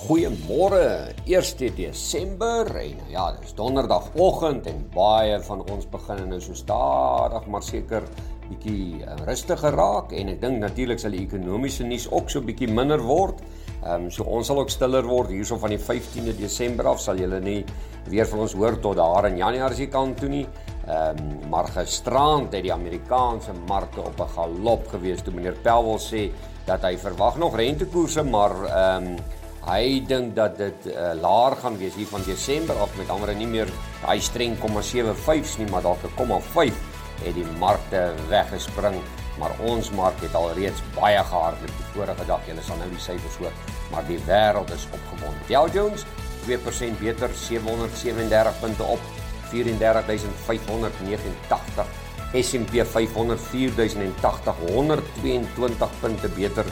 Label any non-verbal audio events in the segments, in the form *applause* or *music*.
Goeiemôre, 1 Desember en ja, dis donderdagoggend en baie van ons begin nou so stadig maar seker bietjie uh, rustiger raak en ek dink natuurlik sal die ekonomiese nuus ook so bietjie minder word. Ehm um, so ons sal ook stiller word hierso van die 15de Desember af sal julle nie weer van ons hoor tot daar in Januarie se kant toe nie. Ehm um, maar gisterand het die Amerikaanse markte op 'n galop gewees toe meneer Powell sê dat hy verwag nog rentekoerse maar ehm um, Hy dink dat dit uh, laer gaan wees hier van Desember af met ander nie meer hy streng 0.75s nie, maar dalk 0.5 het die markte weggespring, maar ons mark het al reeds baie gehardloop die vorige dag. Julle sal nou die syfers hoor, maar die wêreld is opgewonde. Dow Jones 2% beter, 737 punte op, 34589. S&P 500 4080, 122 punte beter.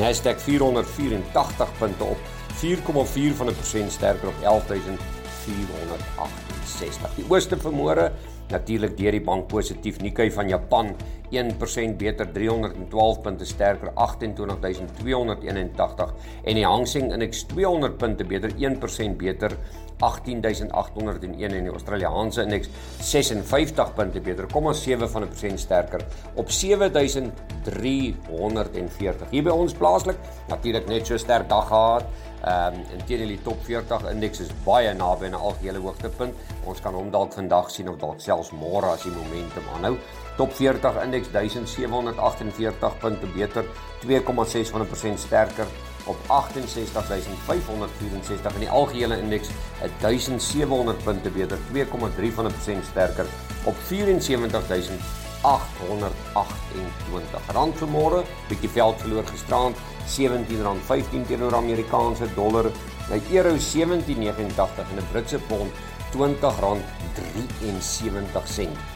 Nasdaq 484 punte op 4,4 van 'n persent sterker op 11468. Die ooste vermoere natuurlik deur die bank positief Nikkei van Japan 1% beter 312 punte sterker 28281 en die Hang Seng Index 200 punte beter 1% beter 18801 en die Australiese indeks 56 punte beter, 0,7 van 'n persent sterker op 7340. Hier by ons plaaslik, natuurlik net so sterk dag gehad. Ehm um, intedeel die top 40 indeks is baie naby aan 'n algehele hoogtepunt. Ons kan hom dalk vandag sien of dalk selfs môre as die momentum aanhou. Top 40 indeks 1748 punte beter, 2,6 van 'n persent sterker op 68564 en die algehele indeks 1700 punte beter, 2,3 van 'n persent sterker op 74828. Rand vanmôre, bietjie veld verloor gisterand, R17.15 teenoor Amerikaanse dollar, by euro 17.89 en 'n Britse pond R20.73.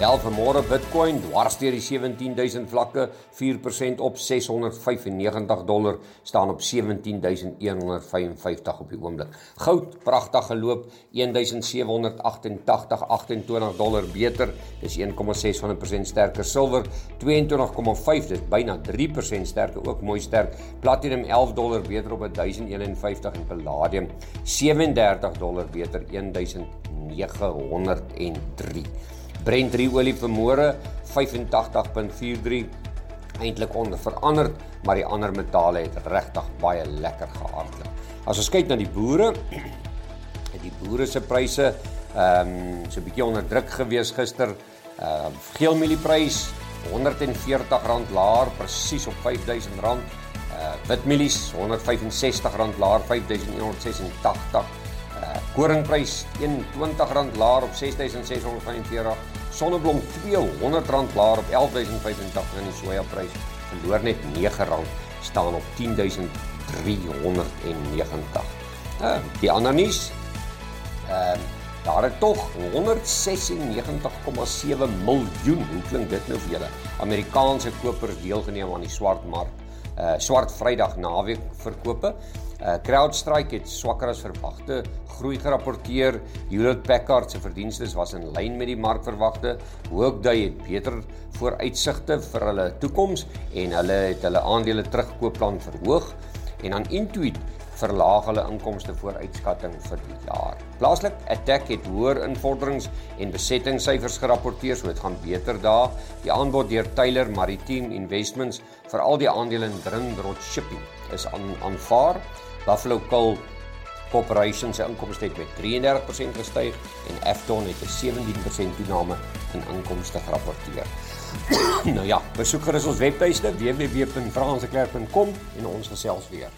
Wel vanmôre Bitcoin dwars deur die 17000 vlakke 4% op 695 dollar staan op 17155 op die oomblik. Goud pragtig geloop 1788 28 dollar beter dis 1,6 van 'n persent sterker. Silwer 22,5 dis byna 3% sterker ook mooi sterk. Platinum 11 dollar beter op 1051 en palladium 37 dollar beter 1903. Brent olie vermoere 85.43 eintlik onder veranderd, maar die ander metale het regtig baie lekker gehardloop. As ons kyk na die boere, het *clears throat* die boere se pryse ehm um, so 'n bietjie onder druk gewees gister. Ehm uh, geelmielieprys R140 laer presies op R5000. Uh witmielies R165 laer R5186 koringprys R21 laer op 6645 sonneblom R200 laer op 11085 en die sojaprys verloor net R9 staan op 10390 uh, die ander nuus uh, daar het tog 196,7 miljoen hoe klink dit nou vir julle? Amerikaanse kopers deelgeneem aan die swart mark uh, swart vrydag naweek verkope Uh, CrowdStrike het swakker as verwagte groei gerapporteer. Hewlett Packard se verdienste was in lyn met die markverwagte. Workday het beter vooruitsigte vir hulle toekoms en hulle het hulle aandele terugkoopplan verhoog en aan Intuit verlaag hulle inkomste vooruitskatting vir die jaar. Plaaslik Attack het hoër invorderings en besettingssyfers gerapporteer, so dit gaan beter daar. Die aanbod deur Taylor Maritime Investments vir al die aandele in Grindrod Shipping is aan aanvaar. Buffalo Coal Corporation se inkomste het met 33% gestyg en Afton het 'n 17% toename in inkomste gerapporteer. *coughs* nou ja, besoek gerus ons webtuiste www.franseklerk.com en ons gesels weer.